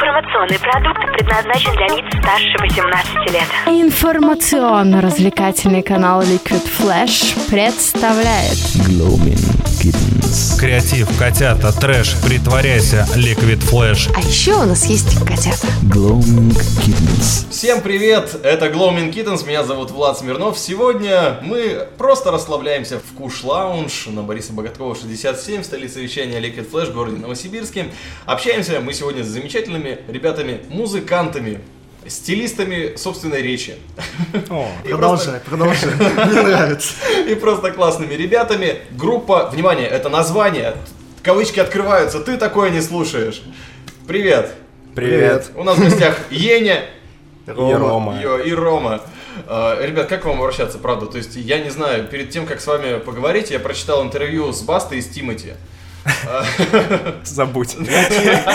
Информационный продукт предназначен для лиц старше 18 лет. Информационно-развлекательный канал Liquid Flash представляет Gloaming Kittens. Креатив, котята, трэш, притворяйся, Liquid Flash. А еще у нас есть котята. Gloaming Kittens. Всем привет! Это Gloaming Kittens, меня зовут Влад Смирнов. Сегодня мы просто расслабляемся в Куш Лаунж на Бориса Богаткова 67, столице вещания Liquid Flash в городе Новосибирске. Общаемся мы сегодня с замечательными ребятами, музыкантами, стилистами собственной речи. И Продолжай, продолжай. Мне нравится. и просто классными ребятами. Группа, внимание, это название, кавычки открываются, ты такое не слушаешь. Привет. Привет. У нас в гостях Еня И Рома. Йо, и Рома. Э, Ребят, как к вам обращаться, правда? То есть, я не знаю, перед тем, как с вами поговорить, я прочитал интервью с Бастой и с Тимати. Забудь.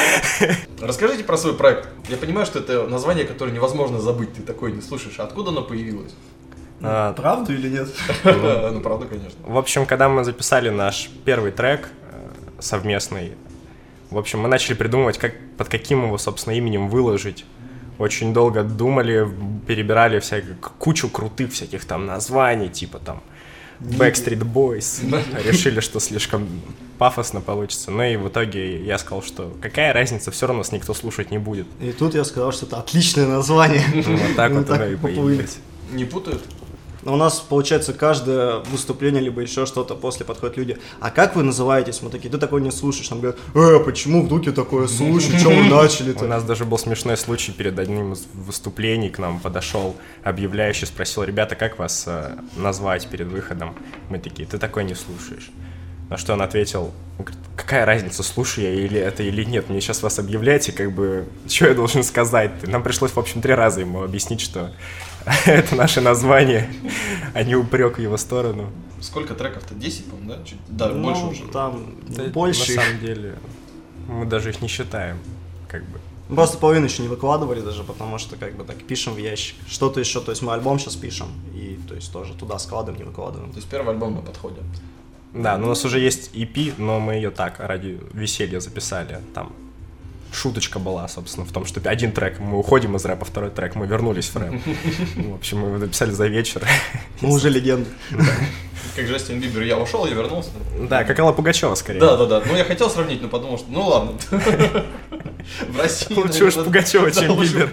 Расскажите про свой проект. Я понимаю, что это название, которое невозможно забыть, ты такое не слушаешь. Откуда оно появилось? А, Правду или нет? Ну, правда, конечно. В общем, когда мы записали наш первый трек э, совместный, в общем, мы начали придумывать, как, под каким его, собственно, именем выложить. Очень долго думали, перебирали всякую, кучу крутых всяких там названий, типа там Backstreet Boys. Решили, что слишком пафосно получится. Ну и в итоге я сказал, что какая разница, все равно нас никто слушать не будет. И тут я сказал, что это отличное название. Ну, вот так Мы вот оно и появилось. Не путают? Но у нас, получается, каждое выступление, либо еще что-то, после подходят люди. А как вы называетесь? Мы такие, ты такой не слушаешь. Нам говорят, э, почему в Дуке такое слушать? Чем вы У начали-то? нас даже был смешной случай перед одним из выступлений к нам подошел объявляющий, спросил, ребята, как вас э, назвать перед выходом? Мы такие, ты такой не слушаешь. На что он ответил, он говорит, какая разница, слушаю я или это или нет, мне сейчас вас объявляете, как бы, что я должен сказать? Нам пришлось, в общем, три раза ему объяснить, что это наше название, а не упрек в его сторону. Сколько треков-то? 10, по-моему, да? Чуть, да, Ну, больше уже. Там Да, больше. На самом деле, мы даже их не считаем, как бы. Мы Просто половину еще не выкладывали даже, потому что как бы так пишем в ящик. Что-то еще, то есть мы альбом сейчас пишем, и то есть тоже туда складываем, не выкладываем. То есть первый альбом на подходе. Да, ну у нас уже есть EP, но мы ее так, ради веселья записали. Там шуточка была, собственно, в том, что один трек мы уходим из рэпа, второй трек мы вернулись в рэп. В общем, мы его записали за вечер. Мы уже легенды. Как Джастин Бибер, я ушел, я вернулся. Да, как Алла Пугачева скорее. Да, да, да. Ну, я хотел сравнить, но подумал, что ну ладно. В России... Лучше уж Пугачева, чем. Бибер.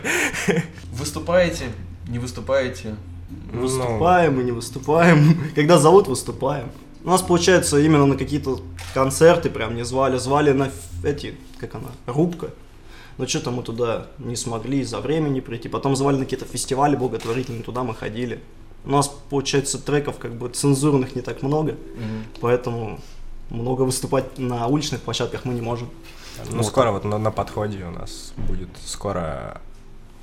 Выступаете, не выступаете. Ну, Выступаем и не выступаем. Когда зовут, выступаем. У нас, получается, именно на какие-то концерты прям не звали. Звали на эти, как она, рубка. Но что-то мы туда не смогли из-за времени прийти. Потом звали на какие-то фестивали благотворительные, туда мы ходили. У нас, получается, треков как бы цензурных не так много, поэтому много выступать на уличных площадках мы не можем. Ну, скоро вот на, на подходе у нас будет скоро,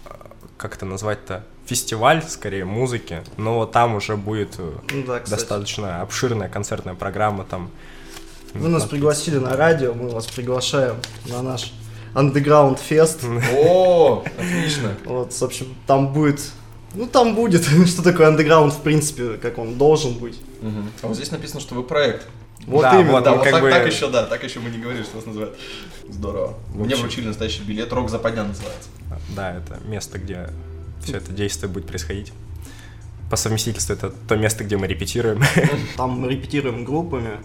э, как это назвать-то, фестиваль, скорее, музыки, но вот там уже будет э, Ну да, кстати. достаточно обширная концертная программа там. Вы нас пригласили на радио, мы вас приглашаем на наш Underground фест. О, отлично. Вот, в общем, там будет... Ну, там будет, что такое андеграунд, в принципе, как он должен быть. Мгм. А вот здесь написано, что вы проект. Вот Да, именно. вот Да, Ну, вот как так, бы- так еще, да, так еще мы не говорили, что вас называют. Здорово. Мне общем- вручили настоящий билет, рок западня называется. Да, это место, где все это действие будет происходить. По совместительству это то место, где мы репетируем. Там мы репетируем группами,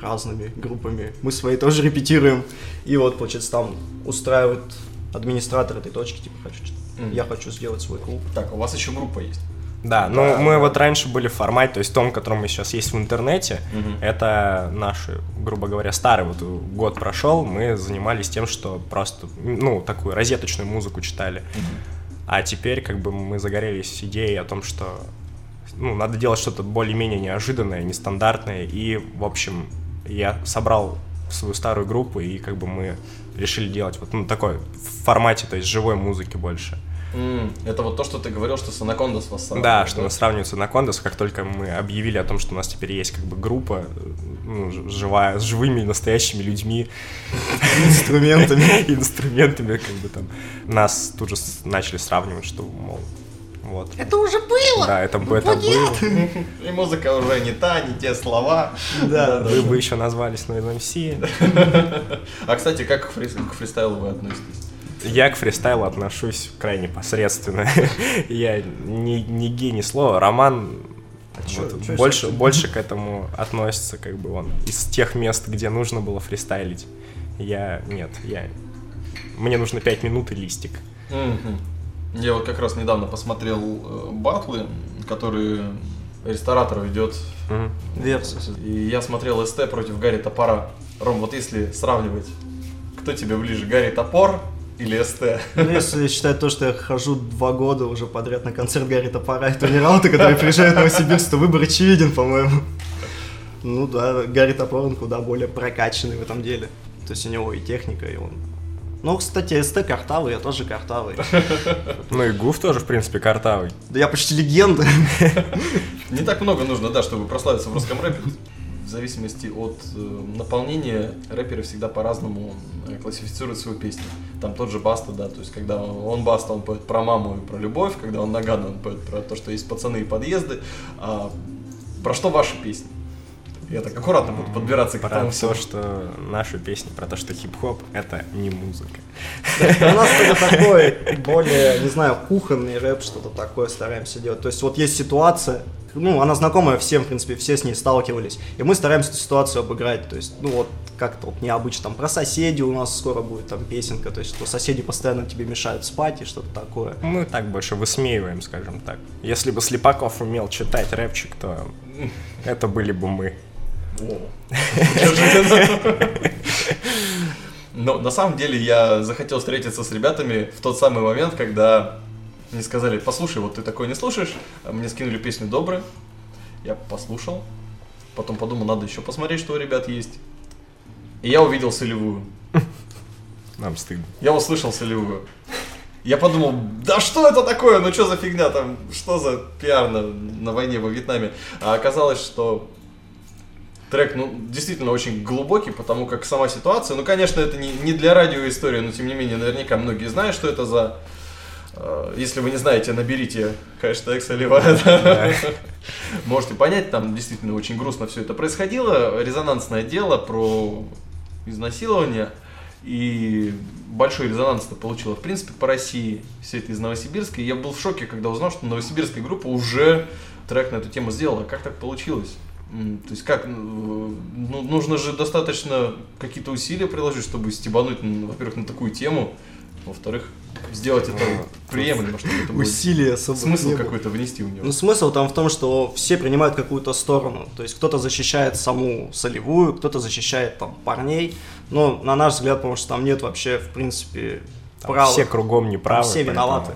разными группами. Мы свои тоже репетируем. И вот, получается, там устраивают администратор этой точки, типа, хочу, я хочу сделать свой клуб. Так, у вас еще группа есть. Да, ну мы вот раньше были в формате, то есть в том, котором мы сейчас есть в интернете, Мгм. это наши, грубо говоря, старый вот год прошел, мы занимались тем, что просто, ну, такую розеточную музыку читали. А теперь как бы мы загорелись идеей о том, что ну, надо делать что-то более-менее неожиданное, нестандартное. И, в общем, я собрал свою старую группу, и как бы мы решили делать вот ну, такой в формате, то есть живой музыки больше. М, Это вот то, что ты говорил, что с Анакондас вас сравнивают, Да, что мы сравниваем с Анакондас, как только мы объявили о том, что у нас теперь есть как бы группа э, ну, живая, с живыми настоящими людьми, Инструментами. инструментами, как бы там, нас тут же начали сравнивать, что, мол, вот. Это уже было! Да, это, это было. И музыка уже не та, не те слова. Да, Вы бы еще назвались Noise MC. А, кстати, как к, фри- к фристайлу вы относитесь? Я к фристайлу отношусь крайне посредственно. Я не, не гений слова. Роман чё- вот чё больше, больше к этому относится, как бы он из тех мест, где нужно было фристайлить. Я нет, я мне нужно 5 минут и листик. Я вот как раз недавно посмотрел э, батлы, которые ресторатор ведет. Версус. И я смотрел СТ против Гарри Топора. Ром, вот если сравнивать, кто тебе ближе, Гарри Топор или СТ? Ну, если считать то, что я хожу два года уже подряд на концерт Гарри Топора и Тони Раута, который приезжает в Новосибирск, то выбор очевиден, по-моему. Ну да, Гарри Топор, он куда более прокачанный в этом деле. То есть у него и техника, и он... Ну, кстати, СТ картавый, я тоже картавый. Ну и Гуф тоже, в принципе, картавый. Да я почти легенда. Не так много нужно, да, чтобы прославиться в русском рэпе. В зависимости от э, наполнения рэперы всегда по-разному э, классифицируют свою песню. Там тот же Баста, да, то есть когда он Баста, он поет про маму и про любовь, когда он Нагано, он поет про то, что есть пацаны и подъезды. А про что ваши песни? Я так аккуратно буду подбираться к Про этому всему. то, что наши песни, про то, что хип-хоп — это не музыка. У нас это такой более, не знаю, кухонный рэп, что-то такое стараемся делать. То есть вот есть ситуация, ну, она знакомая всем, в принципе, все с ней сталкивались. И мы стараемся эту ситуацию обыграть. То есть, ну вот, как-то вот необычно. Там про соседей у нас скоро будет там песенка. То есть, что соседи постоянно тебе мешают спать и что-то такое. Мы так больше высмеиваем, скажем так. Если бы Слепаков умел читать рэпчик, то это были бы мы. Но на самом деле я захотел встретиться с ребятами в тот самый момент, когда мне сказали, послушай, вот ты такой не слушаешь, А мне скинули песню «Добрый», я послушал, потом подумал, надо еще посмотреть, что у ребят есть. И я увидел солевую. Нам стыдно. Я услышал солевую. Я подумал, да что это такое, ну что за фигня там, что за пиар на, на войне во Вьетнаме. А оказалось, что трек, ну, действительно очень глубокий, потому как сама ситуация, ну, конечно, это не, не для радио история, но тем не менее, наверняка многие знают, что это за... э, Если вы не знаете, наберите хэштег Соливая, да. Можете понять, там действительно очень грустно все это происходило. Резонансное дело про изнасилование. И большой резонанс это получило, в принципе, по России. Все это из Новосибирска. И я был в шоке, когда узнал, что новосибирская группа уже трек на эту тему сделала. Как так получилось? То есть как, э, ну, нужно же достаточно какие-то усилия приложить, чтобы стебануть, во-первых, на такую тему, во-вторых, сделать это приемлемо, чтобы это было Усилия особо смысл какой-то внести в него. Ну, смысл там в том, что все принимают какую-то сторону. То есть кто-то защищает саму солевую, кто-то защищает там парней. Но на наш взгляд, потому что там нет вообще, в принципе, Там права. все кругом неправы. все поэтому- виноваты.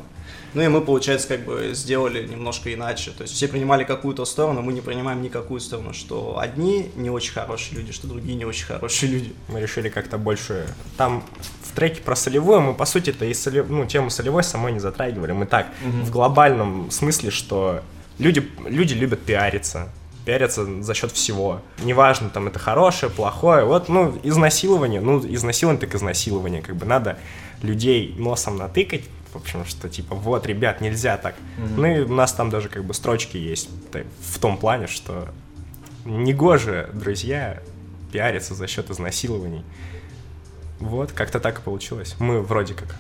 Ну и мы, получается, как бы сделали немножко иначе. То есть все принимали какую-то сторону, мы не принимаем никакую сторону, что одни не очень хорошие люди, что другие не очень хорошие люди. Мы решили как-то больше... Там в треке про солевую мы, по сути, то и соле- ну, тему солевой самой не затрагивали. Мы так, в глобальном смысле, что люди, люди любят пиариться. Пиарятся за счет всего. Неважно, там это хорошее, плохое. Вот, ну, изнасилование, ну, изнасилование так изнасилование. Как бы надо людей носом натыкать, в общем, что типа, вот, ребят, нельзя так. Ну и у нас там даже как бы строчки есть в том плане, что негоже, друзья, пиариться за счет изнасилований. Вот, как-то так и получилось. Мы вроде как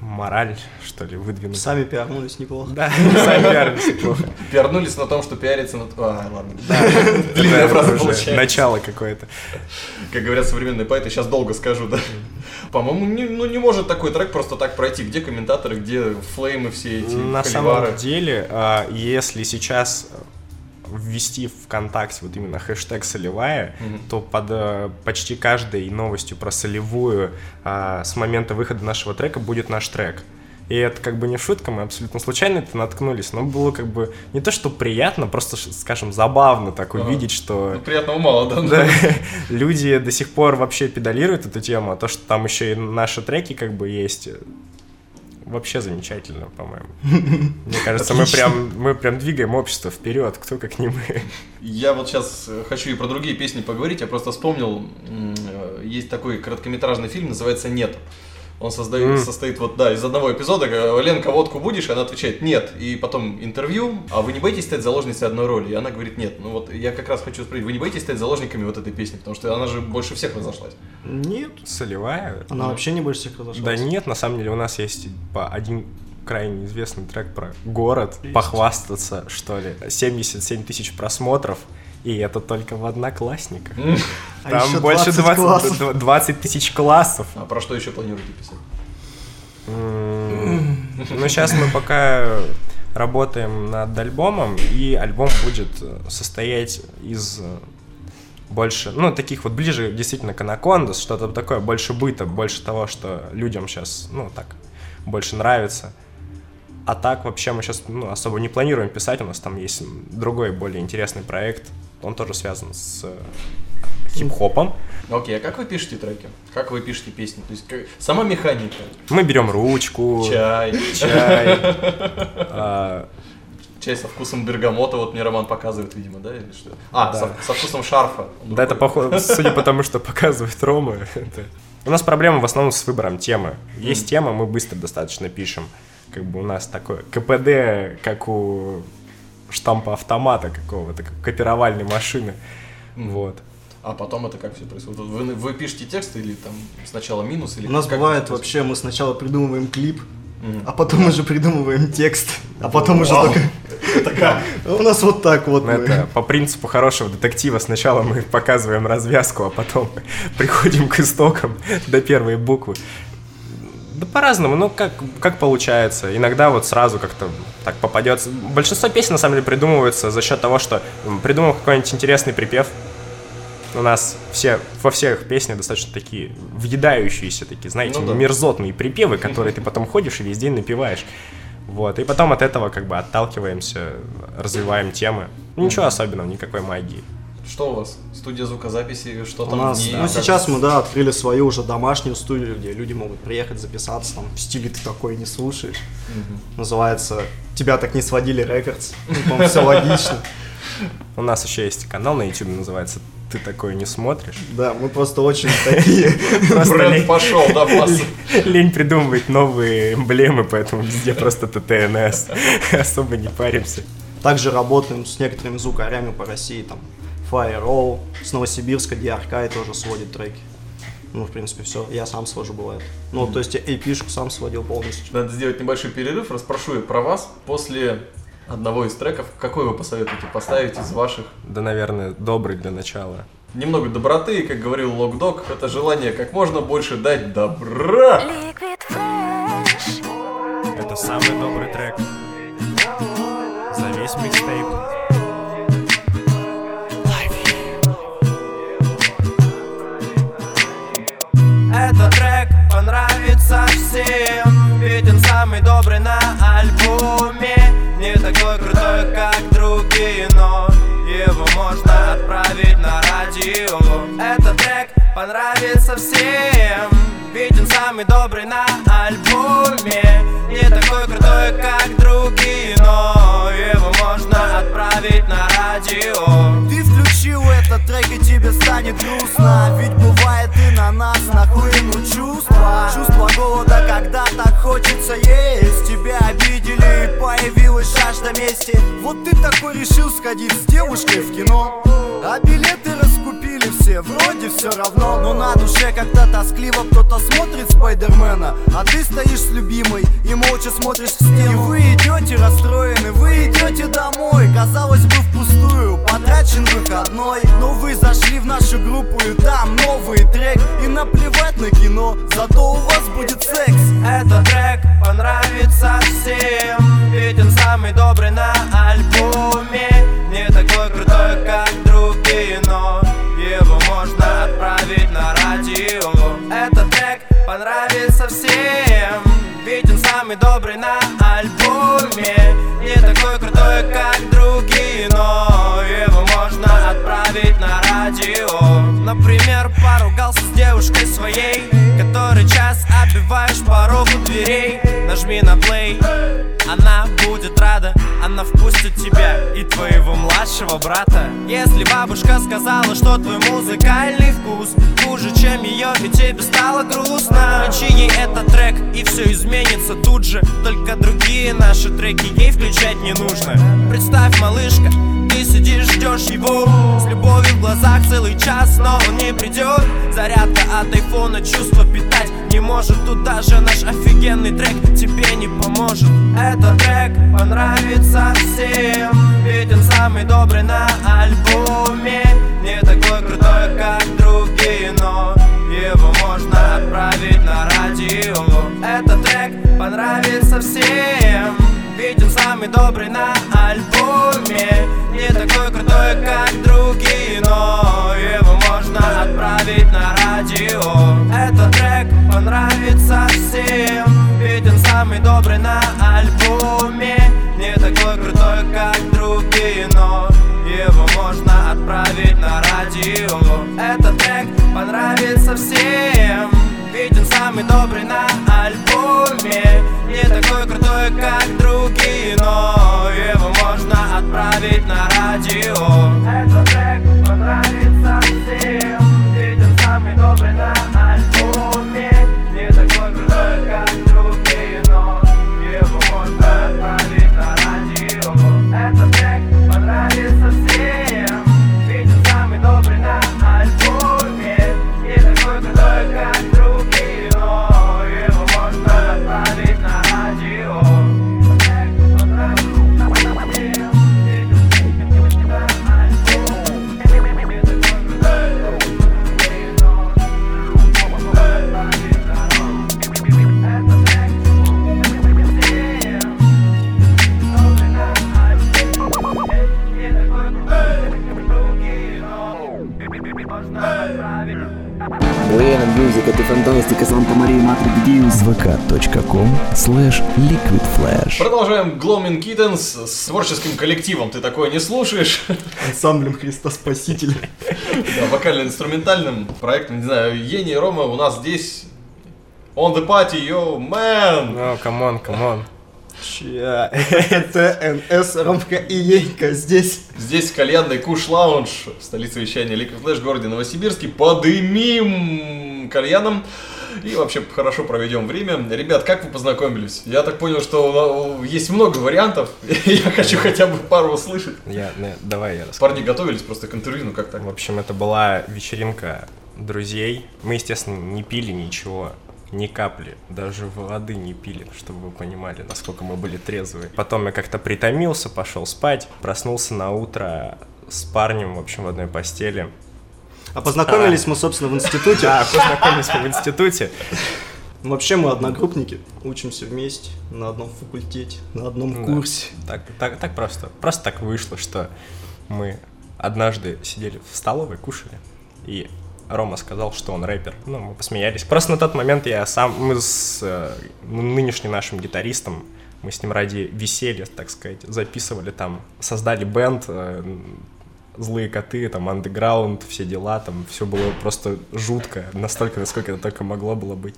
мораль, что ли, выдвинули. Сами пиарнулись неплохо. Да, сами пиарились неплохо. Пиарнулись на том, что пиарится на... А, ладно. Длинная фраза получается. Начало какое-то. Как говорят современные поэты, сейчас долго скажу, да. По-моему, не, ну не может такой трек просто так пройти. Где комментаторы, где флеймы все эти, На самом деле, а, если сейчас ввести ВКонтакте вот именно хэштег солевая, то под э, почти каждой новостью про солевую а, с момента выхода нашего трека будет наш трек. И это как бы не шутка, мы абсолютно случайно это наткнулись, но было как бы не то, что приятно, просто, скажем, забавно так увидеть, что Ну, приятного мало, да? да, люди до сих пор вообще педалируют эту тему, а то, что там еще и наши треки как бы есть, вообще замечательно, по-моему. Мне кажется, мы прям, мы прям двигаем общество вперед, кто как не мы. Я вот сейчас хочу и про другие песни поговорить. Я просто вспомнил, э, есть такой короткометражный фильм, называется «Нет». Он создает, состоит вот, да, из одного эпизода, Ленка, водку будешь? И она отвечает, нет. И потом интервью, а вы не боитесь стать заложницей одной роли? И она говорит, нет. Ну вот я как раз хочу спросить, вы не боитесь стать заложниками вот этой песни? Потому что она же больше всех разошлась. Нет. Солевая? Она вообще не больше всех разошлась. Да нет, на самом деле у нас есть по один крайне известный трек про город, похвастаться, что ли. 77 тысяч просмотров, и это только в одноклассниках. А Там еще больше 20 классов. 20, 20 тысяч классов. А про что еще планируете писать? Ну, сейчас мы пока работаем над альбомом, и альбом будет э, состоять из э, больше, ну, таких вот ближе действительно к Анакондас, что-то такое, больше быта, больше того, что людям сейчас, ну, так, больше нравится. А так вообще мы сейчас ну, особо не планируем писать, у нас там есть другой, более интересный проект, он тоже связан с э, хип-хопом. Окей, а как вы пишете треки? Как вы пишете песни? То есть как- сама механика, Мы берем ручку, чай, чай, а, чай со вкусом бергамота, вот мне Роман показывает, видимо, да, или что? А, Да. со, со вкусом шарфа. Он Да, это похоже, судя по тому, что показывает Рома. это- У нас проблема в основном с выбором темы. Есть тема, мы быстро достаточно пишем. Как бы у нас такое КПД, как у штампа автомата какого-то, как копировальной машины. Вот. А потом это как все происходит? Вы, вы пишете текст или там сначала минус? Или У нас как бывает вообще, мы сначала придумываем клип, Мгм. а потом уже придумываем текст, а потом уже Вау. только... Это как? У нас вот так вот. Но мы. это по принципу хорошего детектива. Сначала мы показываем развязку, а потом приходим к истокам до первой буквы. Да по-разному, ну как, как получается. Иногда вот сразу как-то так попадется. Большинство песен на самом деле придумывается за счет того, что придумал какой-нибудь интересный припев. У нас все, во всех песнях достаточно такие въедающиеся такие, знаете, Ну да. мерзотные припевы, которые ты потом ходишь и весь день напиваешь. Вот, и потом от этого как бы отталкиваемся, развиваем темы. Ничего особенного, никакой магии. Что у вас? Студия звукозаписи, что У там нас, ней? ну Как- сейчас мы, да, открыли свою уже домашнюю студию, где люди могут приехать записаться, там, в стиле ты такой не слушаешь. Называется «Тебя так не сводили рекордс». Ну, по-моему, все логично. У нас еще есть канал на YouTube, называется «Ты такое не смотришь». Да, мы просто очень такие. Бренд пошел, да, в массу. лень придумывать новые эмблемы, поэтому везде просто ТТНС. Особо не паримся. Также работаем с некоторыми звукарями по России, там, Firewall, с Новосибирска, DRK тоже сводит треки. Ну, в принципе, все. Я сам свожу, бывает. Ну, то есть AP-шку сам сводил полностью. Надо сделать небольшой перерыв. Распрошу я про вас. После одного из треков, какой вы посоветуете поставить из ваших? Да, наверное, добрый для начала. Немного доброты, как говорил Локдог, это желание как можно больше дать добра. Это самый добрый трек за весь микстейп. Понравится всем. Ведь он самый добрый на альбоме. Не такой крутой, как другие, но Его можно отправить на радио. Этот трек понравится всем Ведь он самый добрый на альбоме. Не такой крутой, как другие, но Его можно отправить на радио. Ты включил этот трек и тебе станет грустно. Ведь бывает и на нас нахлынут чувства. Чувство голода, когда так хочется есть. Тебя обидели и появилась жажда мести. Вот ты такой решил сходить с девушкой в кино. А билеты раскупили все, вроде все равно. Но на душе как-то тоскливо кто-то смотрит Спайдермена А ты стоишь с любимой и молча смотришь в стену. И вы идете расстроены, вы идете домой. Казалось бы впустую, потрачен выходной. Но вы зашли в нашу группу и там новый трек. И наплевать на кино, зато у вас будет секс. Этот трек понравится всем Ведь он самый добрый на альбоме Ведь он самый Поругался с девушкой своей Который час оббиваешь порог у дверей. Нажми на плей, она будет рада Она впустит тебя и твоего младшего брата. Если бабушка сказала, что твой музыкальный вкус Хуже чем ее, и тебе стало грустно. Включи ей этот трек, и все изменится тут же. Только другие наши треки ей включать не нужно. Представь, малышка, ты сидишь, ждешь его. С любовью в глазах целый час, но он не придет Зарядка от айфона, чувство питать не может. Тут даже наш офигенный трек тебе не поможет. Этот трек понравится всем Ведь он самый добрый на альбоме. Не такой крутой, как другие, но его можно отправить на радио. Этот трек понравится всем Ведь он самый добрый на альбоме. Не такой крутой, как другие, но его можно отправить на радио. Этот трек понравится всем. Ведь он самый добрый на альбоме. Не такой крутой, как другие, но его можно отправить на радио. Этот трек понравится всем Ведь он самый добрый на альбоме. Не такой крутой, как другие, но его можно отправить на радио. Этот трек понравится всем творческим коллективом. Ты такое не слушаешь? Ансамблем Христа Спасителя. Да, вокально-инструментальным проектом, не знаю, Ени и Рома у нас здесь on the party, yo, man! Ну, come on, come on. Чья? ТТНС, Ромка и Енька здесь. Здесь кальянный Kush Lounge, столица вещания Liquid Flash в городе Новосибирске. Подымим кальяном и вообще хорошо проведем время. Ребят, как вы познакомились? Я так понял, что есть много вариантов. Я хочу хотя бы пару услышать. Я, не, давай я расскажу. Парни готовились просто к интервью, ну как так? В общем, это была вечеринка друзей. Мы, естественно, не пили ничего, ни капли, даже воды не пили, чтобы вы понимали, насколько мы были трезвые. Потом я как-то притомился, пошел спать, проснулся на утро с парнем, в общем, в одной постели. А познакомились мы, собственно, в институте. Да, познакомились мы в институте. Вообще мы одногруппники, учимся вместе на одном факультете, на одном курсе. Так, так, так просто. Просто так вышло, что мы однажды сидели в столовой, кушали, и Рома сказал, что он рэпер. Ну, мы посмеялись. Просто на тот момент я сам, мы с э, нынешним нашим гитаристом, мы с ним ради веселья, так сказать, записывали там, создали бенд, э, злые коты, там, андеграунд, все дела, там, все было просто жутко, настолько, насколько это только могло было быть.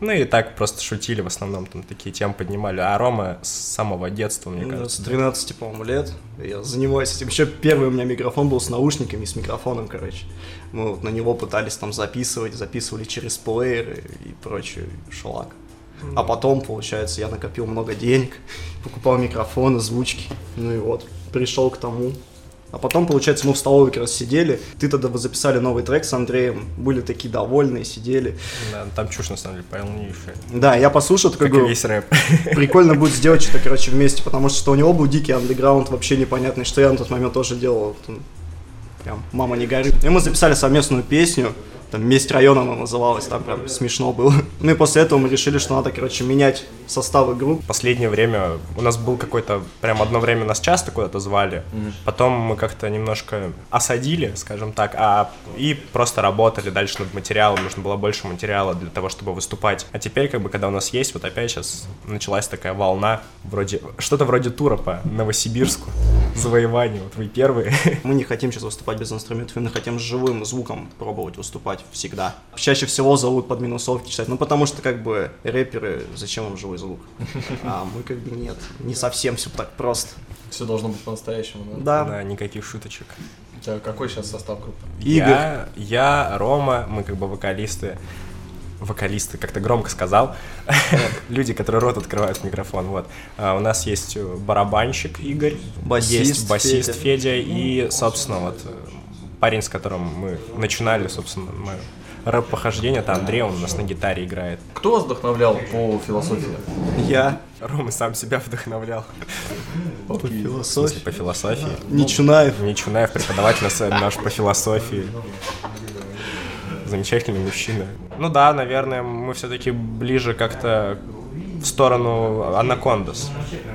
Ну и так просто шутили, в основном там такие темы поднимали. А Рома с самого детства, мне Да, кажется. С 13, по-моему, лет я занимаюсь этим. Еще первый у меня микрофон был с наушниками, с микрофоном, короче. Мы вот на него пытались там записывать, записывали через плееры и прочий шлак. А потом, получается, я накопил много денег, покупал микрофон, озвучки. Ну и вот, пришел к тому. А потом, получается, мы в столовой как раз сидели. Ты тогда вы записали новый трек с Андреем. Были такие довольные, сидели. Да, там чушь, на самом деле, полнейшая. Да, я послушал, такой Как говорю, весь рэп. прикольно будет сделать что-то, короче, вместе, потому что, что у него был дикий андеграунд, вообще непонятный, что я на тот момент тоже делал. Прям, мама не горит. И мы записали совместную песню, там, «Месть района» она называлась, там прям смешно было. Ну и после этого мы решили, что надо, короче, менять составы групп. Последнее время у нас был какой-то, прям одно время нас часто куда-то звали, потом мы как-то немножко осадили, скажем так, а и просто работали дальше над материалом, нужно было больше материала для того, чтобы выступать. А теперь, как бы, когда у нас есть, вот опять сейчас началась такая волна, вроде, что-то вроде тура по Новосибирску, завоевание, вот вы первые. Мы не хотим сейчас выступать без инструментов, мы хотим с живым звуком пробовать выступать всегда. Чаще всего зовут под минусовки читать, ну потому что как бы рэперы, зачем им живой звук? А мы как бы нет, не совсем все так просто. Все должно быть по-настоящему, да? Да, Да, никаких шуточек. У тебя какой сейчас состав группы? Я, я, Рома, мы как бы вокалисты. Вокалисты, как-то громко сказал. Люди, которые рот открывают в микрофон. Вот. А, у нас есть э, барабанщик Игорь, Басист есть басист Федя. Федя и, собственно, вот парень, с которым мы начинали, собственно, мы рэп-похождение, это Андрей, он у нас на гитаре играет. Кто вас вдохновлял по философии? Я Рома сам себя вдохновлял. по философии. по философии. Нечунаев. Нечунаев, преподаватель нас- наш по философии. Замечательный мужчина. Ну да, наверное, мы все-таки ближе как-то в сторону Анакондас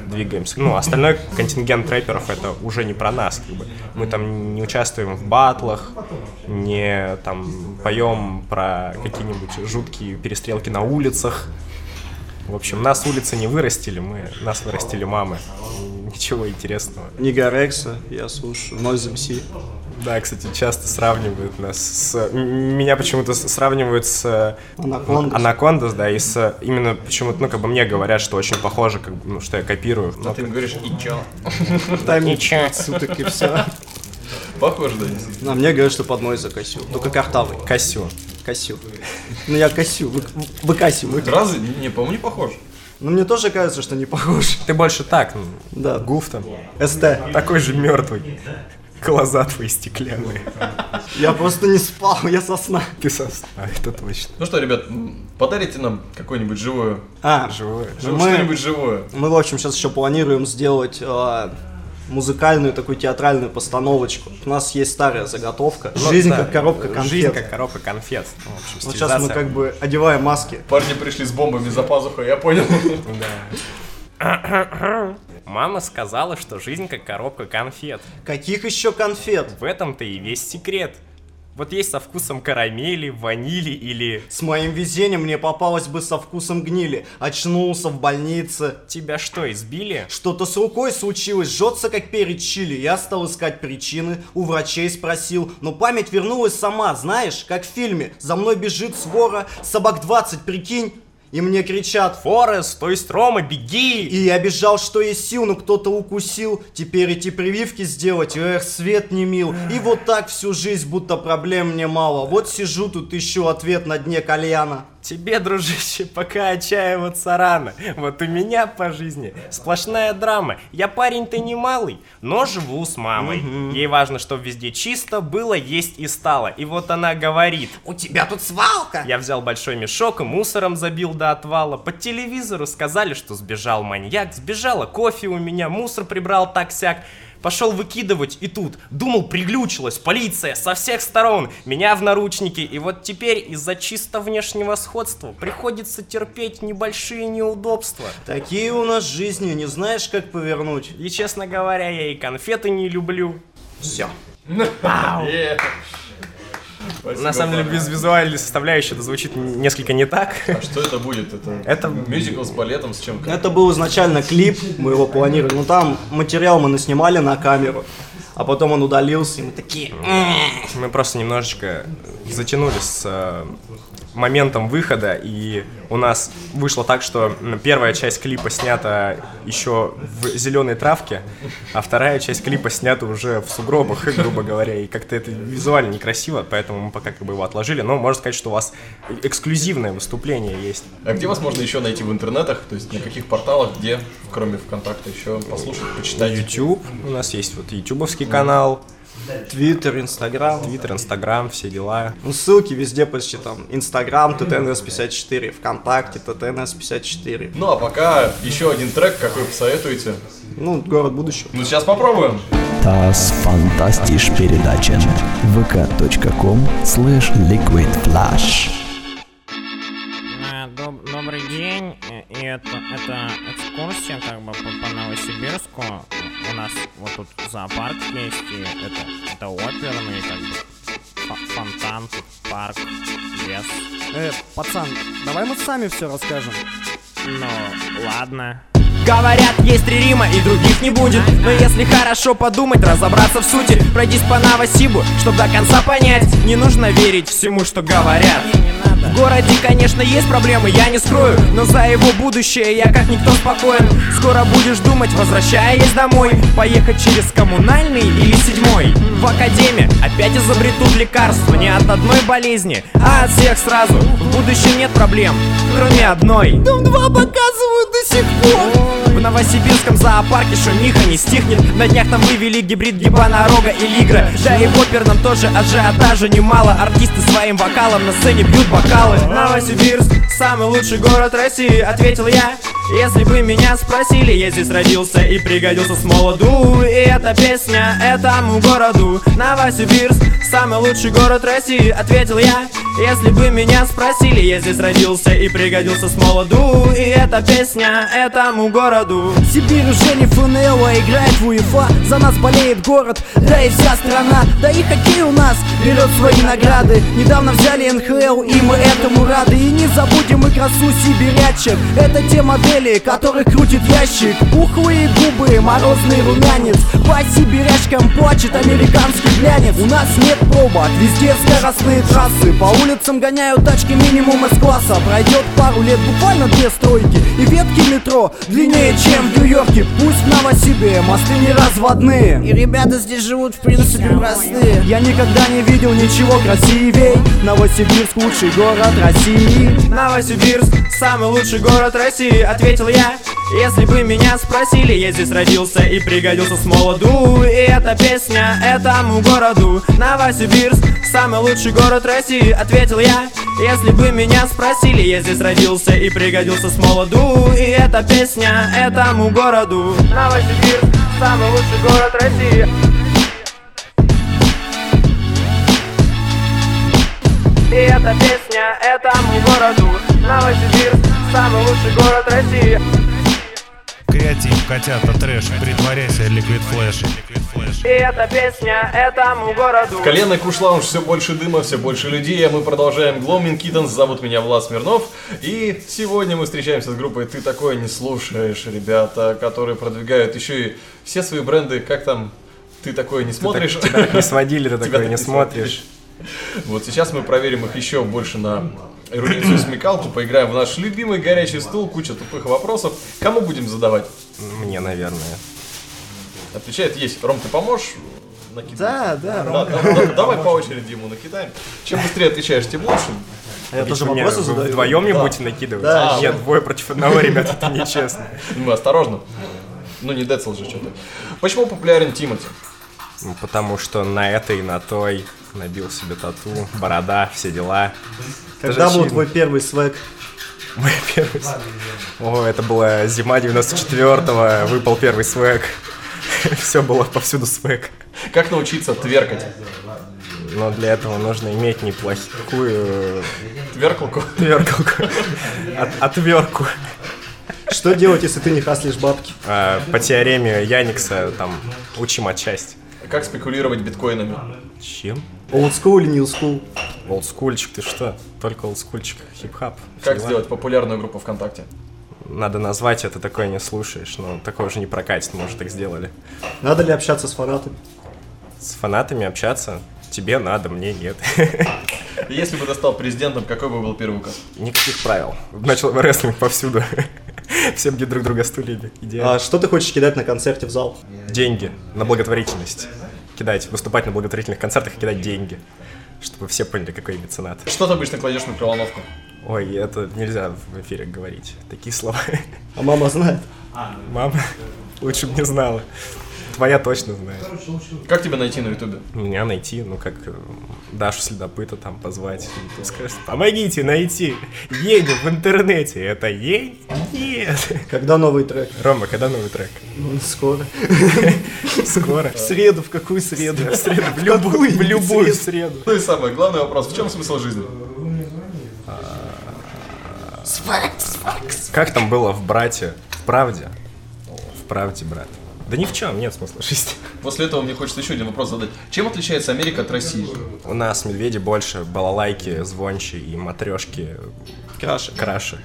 двигаемся. Ну, остальной контингент рэперов это уже не про нас, как бы. Мы там не участвуем в батлах, не там поем про какие-нибудь жуткие перестрелки на улицах. В общем, нас улицы не вырастили, мы, нас вырастили мамы. Ничего интересного. Нигарекса, я слушаю. Noise MC. Да, кстати, часто сравнивают нас с... Меня почему-то сравнивают с... Анакондас. Анакондас, да, и с... Именно почему-то, ну, как бы мне говорят, что очень похоже, как бы, ну, что я копирую. А ты им говоришь, и чё? Там суток и все. Похоже, да, действительно. А мне говорят, что под Noise косю. Только картавый. Косю. Косю. Ну я косю. Вы, вы косю. Вы... Разве? Не, не, по-моему, не похож. Ну мне тоже кажется, что не похож. Ты больше так, ну, Да. гуф там. СТ. Такой же мертвый. Глаза твои стеклянные. Я просто не спал, я сосна. Ты сос... А, это точно. Ну что, ребят, подарите нам какое-нибудь живое. А, Живое. Жив- Мы- Что-нибудь живое. мы, в общем, сейчас еще планируем сделать э, музыкальную такую театральную постановочку. У нас есть старая заготовка. Ну, Жизнь да, как коробка конфет. Жизнь как коробка конфет. Ну, в общем, Вот сейчас мы как бы одеваем маски. Парни пришли с бомбами за пазухой, я понял. Мама сказала, что жизнь как коробка конфет. Каких еще конфет? В этом-то и весь секрет. Вот есть со вкусом карамели, ванили или... С моим везением мне попалось бы со вкусом гнили. Очнулся в больнице. Тебя что, избили? Что-то с рукой случилось, жжется как перец чили. Я стал искать причины, у врачей спросил. Но память вернулась сама, знаешь, как в фильме. За мной бежит свора, собак 20, прикинь. И мне кричат, Форест, то есть Рома, беги! И я бежал, что есть сил, но кто-то укусил. Теперь эти прививки сделать, эх, свет не мил. И вот так всю жизнь, будто проблем мне мало. Вот сижу тут, ищу ответ на дне кальяна. Тебе, дружище, пока отчаиваться рано. Вот у меня по жизни сплошная драма. Я парень-то не малый, но живу с мамой. Ей важно, чтобы везде чисто было, есть и стало. И вот она говорит. У тебя тут свалка! Я взял большой мешок и мусором забил до отвала. По телевизору сказали, что сбежал маньяк. Сбежала кофе у меня, мусор прибрал так-сяк. Пошел выкидывать, и тут, думал, приглючилась полиция со всех сторон, меня в наручники, и вот теперь из-за чисто внешнего сходства приходится терпеть небольшие неудобства. Такие у нас жизни, не знаешь, как повернуть. И, честно говоря, я и конфеты не люблю. Все. Е. На Спасибо, самом деле, без визуальной составляющей это звучит несколько не так. А что это будет? Это, Это- мюзикл с балетом, с чем? Это был изначально клип, мы его планировали. Но там материал мы наснимали на камеру. А потом он удалился, и мы такие... Мы просто немножечко затянули с э, моментом выхода, и у нас вышло так, что первая часть клипа снята еще в зеленой травке, а вторая часть клипа снята уже в сугробах, грубо говоря, и как-то это визуально некрасиво, поэтому мы пока как бы его отложили, но можно сказать, что у вас эксклюзивное выступление есть. А где вас можно еще найти в интернетах? То есть на каких порталах, где, кроме ВКонтакта, еще послушать, почитать? YouTube, у нас есть вот ютубовский канал, Твиттер, Инстаграм. Твиттер, Инстаграм, все дела. Ну, ссылки везде почти там. Инстаграм, ТТНС54, ВКонтакте, ТТНС54. Ну а пока еще один трек, какой посоветуете? Ну, город будущего. Ну сейчас попробуем. Das Fantastisch передача vk.com slash liquidflash Э, доб- добрый день. Э, И это, это экскурсия как бы по, по Новосибирску. У нас вот тут зоопарк есть, и это, это оперный как бы фо- фонтан, тут парк, лес. Э, пацан, давай мы сами все расскажем. Ну, ладно. Говорят, есть три Рима и других не будет Но если хорошо подумать, разобраться в сути Пройдись по Новосибу, чтобы до конца понять Не нужно верить всему, что говорят Не, не надо. В городе, конечно, есть проблемы, я не скрою Но за его будущее я как никто спокоен. Скоро будешь думать, возвращаясь домой Поехать через коммунальный или седьмой. В академии опять изобретут лекарства Не от одной болезни, а от всех сразу. В будущем нет проблем, кроме одной. Дом 2 показывают до сих пор. В Новосибирском зоопарке шумиха не стихнет. На днях там вывели гибрид гибанорога и лигра Да и в оперном тоже ажиотажа немало. Артисты своим вокалом на сцене бьют бокалы Новосибирск, самый лучший город России Ответил я, если бы меня спросили Я здесь родился и пригодился с молоду. И эта песня этому городу. Новосибирск, самый лучший город России Ответил я, если бы меня спросили Я здесь родился и пригодился с молоду. И эта песня этому городу. Сибирь уже не ФНЛ, а играет в УЕФА. За нас болеет город, да и вся страна. Да и хоккей у нас берет свои награды. Недавно взяли НХЛ, и мы этому рады И не забудем и красу сибирячек Это те модели, которых крутит ящик. Пухлые губы, морозный румянец. По сибирячкам плачет американский глянец. У нас нет пробок, везде скоростные трассы. По улицам гоняют тачки минимум С-класса Пройдет пару лет, буквально две стройки. И ветки метро длиннее, чем в Нью-Йорке. Пусть в Новосибе мосты не разводные. И ребята здесь живут в принципе простые. Я никогда не видел ничего красивей. Новосибирск лучший город России. Новосибирск, самый лучший город России Ответил я, если бы меня спросили Я здесь родился и пригодился с молоду. И эта песня этому городу. Новосибирск, самый лучший город России Ответил я, если бы меня спросили Я здесь родился и пригодился с молоду. И эта песня этому городу. Новосибирск, самый лучший город России. И эта песня этому городу! Новосибирск, самый лучший город России. Креатив, котята, трэш, притворяйся, Liquid Flash. И эта песня этому городу. Коленный куш лаунж, все больше дыма, все больше людей, а мы продолжаем. Gloaming Kittens, зовут меня Влад Смирнов, и сегодня мы встречаемся с группой «Ты такое не слушаешь», ребята, которые продвигают еще и все свои бренды, как там, «Ты такое не смотришь». так- тебя так не сводили, ты такое так не смотришь. Вот сейчас мы проверим их еще больше на эрудицию и смекалку, поиграем в наш любимый горячий стул, куча тупых вопросов. Кому будем задавать? Мне, наверное. Отвечает есть. Ром, ты поможешь? накидывать? Да, да, Да, Ром. да, да, Давай по очереди ему накидаем. Чем быстрее отвечаешь, тем лучше. А я Ведь тоже вопросы вы задаю. Вдвоем мне Да. будете накидывать? Да. Нет, двое против одного, ребят, это нечестно. Мы осторожно. Ну не Децл же что-то. Почему популярен Тимати? Ну, Потому что на этой, на той набил себе тату, борода, все дела. Когда был твой первый свек? Мой первый свек. О, это была зима 94-го, выпал первый свек. Все было повсюду свек. Как научиться тверкать? Но для этого нужно иметь неплохую Тверкалку? тверкалку. От- Отвертку. Что делать, если ты не хаслишь бабки? А, По теореме Яникса там учим отчасти. Как спекулировать биткоинами? Чем? Олдскул или ньюскул? Олдскульчик, ты что? Только олдскульчик, хип-хап. Как дела. сделать популярную группу ВКонтакте? Надо назвать это, такое не слушаешь, но такое уже не прокатит, мы уже так сделали. Надо ли общаться с фанатами? С фанатами общаться тебе надо, мне нет. Если бы ты стал президентом, какой бы был первый указ? Никаких правил. Начал рестлинг повсюду. Всем где друг друга стульями. А Идеально. что ты хочешь кидать на концерте в зал? Деньги на благотворительность. Кидать, выступать на благотворительных концертах и кидать деньги. Чтобы все поняли, какой меценат. Что ты обычно кладешь в микроволновку? Ой, это нельзя в эфире говорить. Такие слова. А мама знает. Мама лучше бы не знала. Твоя точно знает. Как тебя найти на ютубе? Меня найти, ну как э, Дашу Следопыта там позвать. Скажешь, помогите найти Еню в интернете. Это Ень? Нет. Когда новый трек? Рома, когда новый трек? Ну, Скоро. Скоро. В среду, в какую среду? В среду, в любую, в любую среду. Ну и самое главный вопрос, в чем смысл жизни? Как там было в «Брате»? В «Правде»? В «Правде», брат. Да ни в чем, нет смысла жизни. После этого мне хочется еще один вопрос задать. Чем отличается Америка от России? У нас медведи больше, балалайки, звончи и матрешки. Краши. Краши.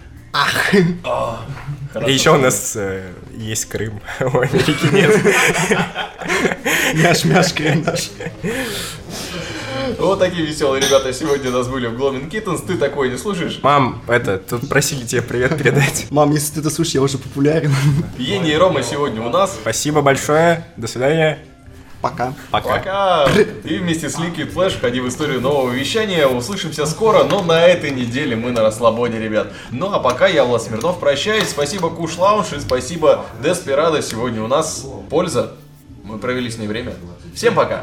Хорошо. И еще у нас э, есть Крым, а у Америки нет. Мяш-мяш, крем наш. Вот такие веселые ребята сегодня у нас были в Glowing Kittens. Ты такой не слушаешь? Мам, это, тут просили тебе привет передать. Мам, если ты это слушаешь, я уже популярен. Ени и Рома сегодня у нас. Спасибо большое. До свидания. Пока. Пока. Пока! И вместе с Liquid Flash входи в историю нового вещания. Услышимся скоро, но на этой неделе мы на расслабоне, ребят. Ну а пока я, Влад Смирнов, прощаюсь. Спасибо Куш Лаунж и спасибо Деспирадо. Сегодня у нас польза. Мы провели с ней время. Всем пока!